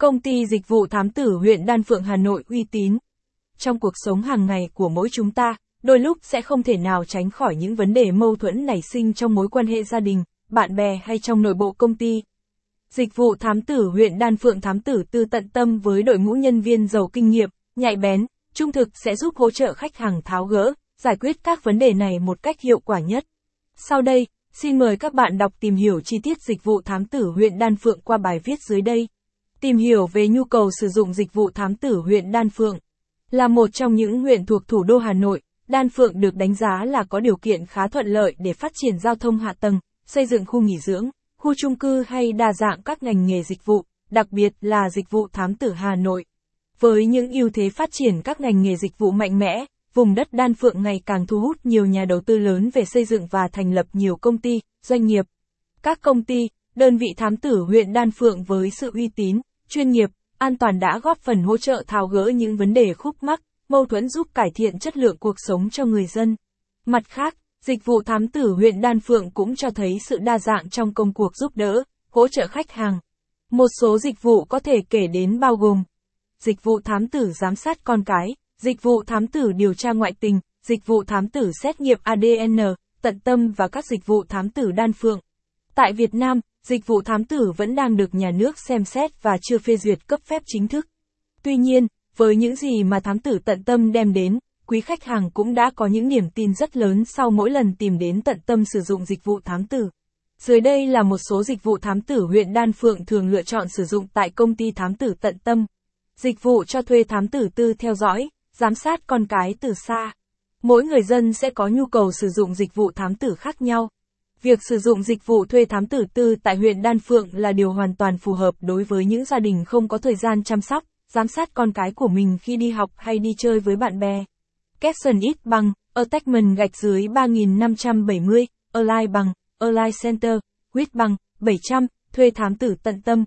Công ty dịch vụ thám tử huyện Đan Phượng Hà Nội uy tín. Trong cuộc sống hàng ngày của mỗi chúng ta, đôi lúc sẽ không thể nào tránh khỏi những vấn đề mâu thuẫn nảy sinh trong mối quan hệ gia đình, bạn bè hay trong nội bộ công ty. Dịch vụ thám tử huyện Đan Phượng thám tử tư tận tâm với đội ngũ nhân viên giàu kinh nghiệm, nhạy bén, trung thực sẽ giúp hỗ trợ khách hàng tháo gỡ, giải quyết các vấn đề này một cách hiệu quả nhất. Sau đây, xin mời các bạn đọc tìm hiểu chi tiết dịch vụ thám tử huyện Đan Phượng qua bài viết dưới đây. Tìm hiểu về nhu cầu sử dụng dịch vụ thám tử huyện Đan Phượng. Là một trong những huyện thuộc thủ đô Hà Nội, Đan Phượng được đánh giá là có điều kiện khá thuận lợi để phát triển giao thông hạ tầng, xây dựng khu nghỉ dưỡng, khu chung cư hay đa dạng các ngành nghề dịch vụ, đặc biệt là dịch vụ thám tử Hà Nội. Với những ưu thế phát triển các ngành nghề dịch vụ mạnh mẽ, vùng đất Đan Phượng ngày càng thu hút nhiều nhà đầu tư lớn về xây dựng và thành lập nhiều công ty, doanh nghiệp. Các công ty, đơn vị thám tử huyện Đan Phượng với sự uy tín, chuyên nghiệp, an toàn đã góp phần hỗ trợ tháo gỡ những vấn đề khúc mắc, mâu thuẫn giúp cải thiện chất lượng cuộc sống cho người dân. Mặt khác, dịch vụ thám tử huyện Đan Phượng cũng cho thấy sự đa dạng trong công cuộc giúp đỡ, hỗ trợ khách hàng. Một số dịch vụ có thể kể đến bao gồm dịch vụ thám tử giám sát con cái, dịch vụ thám tử điều tra ngoại tình, dịch vụ thám tử xét nghiệm ADN, tận tâm và các dịch vụ thám tử đan phượng. Tại Việt Nam, dịch vụ thám tử vẫn đang được nhà nước xem xét và chưa phê duyệt cấp phép chính thức. Tuy nhiên, với những gì mà thám tử tận tâm đem đến, quý khách hàng cũng đã có những niềm tin rất lớn sau mỗi lần tìm đến tận tâm sử dụng dịch vụ thám tử. Dưới đây là một số dịch vụ thám tử huyện Đan Phượng thường lựa chọn sử dụng tại công ty thám tử tận tâm. Dịch vụ cho thuê thám tử tư theo dõi, giám sát con cái từ xa. Mỗi người dân sẽ có nhu cầu sử dụng dịch vụ thám tử khác nhau. Việc sử dụng dịch vụ thuê thám tử tư tại huyện Đan Phượng là điều hoàn toàn phù hợp đối với những gia đình không có thời gian chăm sóc, giám sát con cái của mình khi đi học hay đi chơi với bạn bè. Capson ít bằng, Attachment gạch dưới 3570, Align bằng, Align Center, Quýt bằng, 700, thuê thám tử tận tâm,